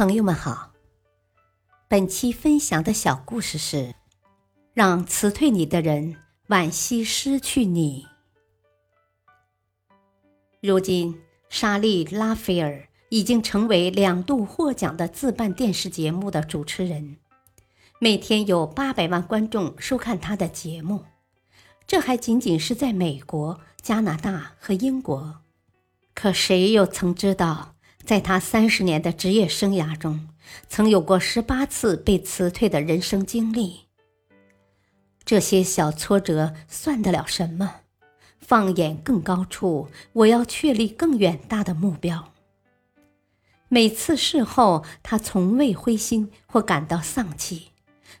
朋友们好，本期分享的小故事是：让辞退你的人惋惜失去你。如今，莎莉·拉斐尔已经成为两度获奖的自办电视节目的主持人，每天有八百万观众收看她的节目。这还仅仅是在美国、加拿大和英国，可谁又曾知道？在他三十年的职业生涯中，曾有过十八次被辞退的人生经历。这些小挫折算得了什么？放眼更高处，我要确立更远大的目标。每次事后，他从未灰心或感到丧气，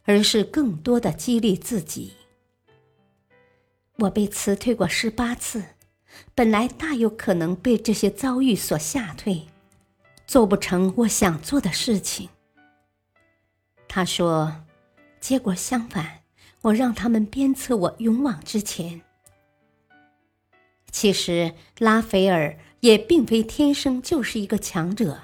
而是更多的激励自己。我被辞退过十八次，本来大有可能被这些遭遇所吓退。做不成我想做的事情。他说：“结果相反，我让他们鞭策我勇往直前。”其实，拉斐尔也并非天生就是一个强者，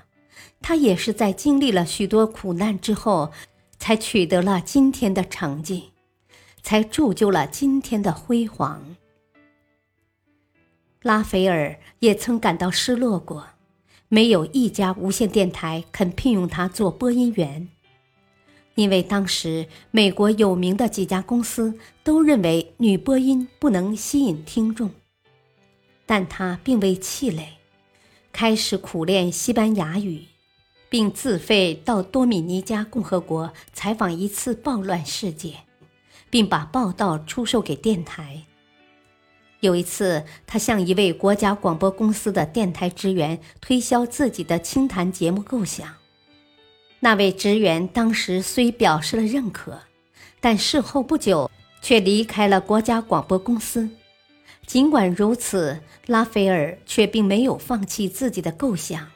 他也是在经历了许多苦难之后，才取得了今天的成绩，才铸就了今天的辉煌。拉斐尔也曾感到失落过。没有一家无线电台肯聘用他做播音员，因为当时美国有名的几家公司都认为女播音不能吸引听众。但他并未气馁，开始苦练西班牙语，并自费到多米尼加共和国采访一次暴乱事件，并把报道出售给电台。有一次，他向一位国家广播公司的电台职员推销自己的清谈节目构想。那位职员当时虽表示了认可，但事后不久却离开了国家广播公司。尽管如此，拉斐尔却并没有放弃自己的构想，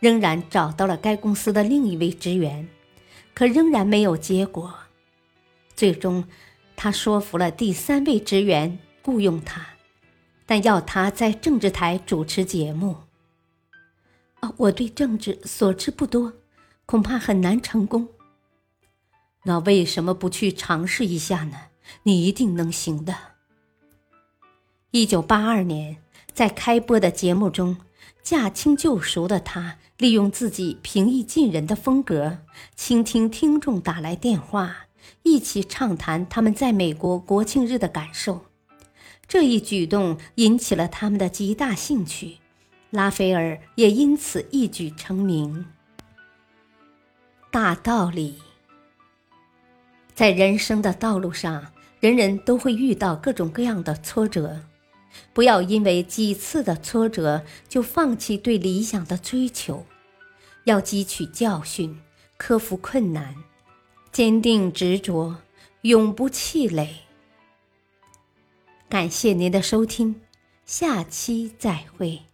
仍然找到了该公司的另一位职员，可仍然没有结果。最终，他说服了第三位职员雇佣他。但要他在政治台主持节目。啊，我对政治所知不多，恐怕很难成功。那为什么不去尝试一下呢？你一定能行的。一九八二年，在开播的节目中，驾轻就熟的他利用自己平易近人的风格，倾听听众打来电话，一起畅谈他们在美国国庆日的感受。这一举动引起了他们的极大兴趣，拉斐尔也因此一举成名。大道理，在人生的道路上，人人都会遇到各种各样的挫折，不要因为几次的挫折就放弃对理想的追求，要汲取教训，克服困难，坚定执着，永不气馁。感谢您的收听，下期再会。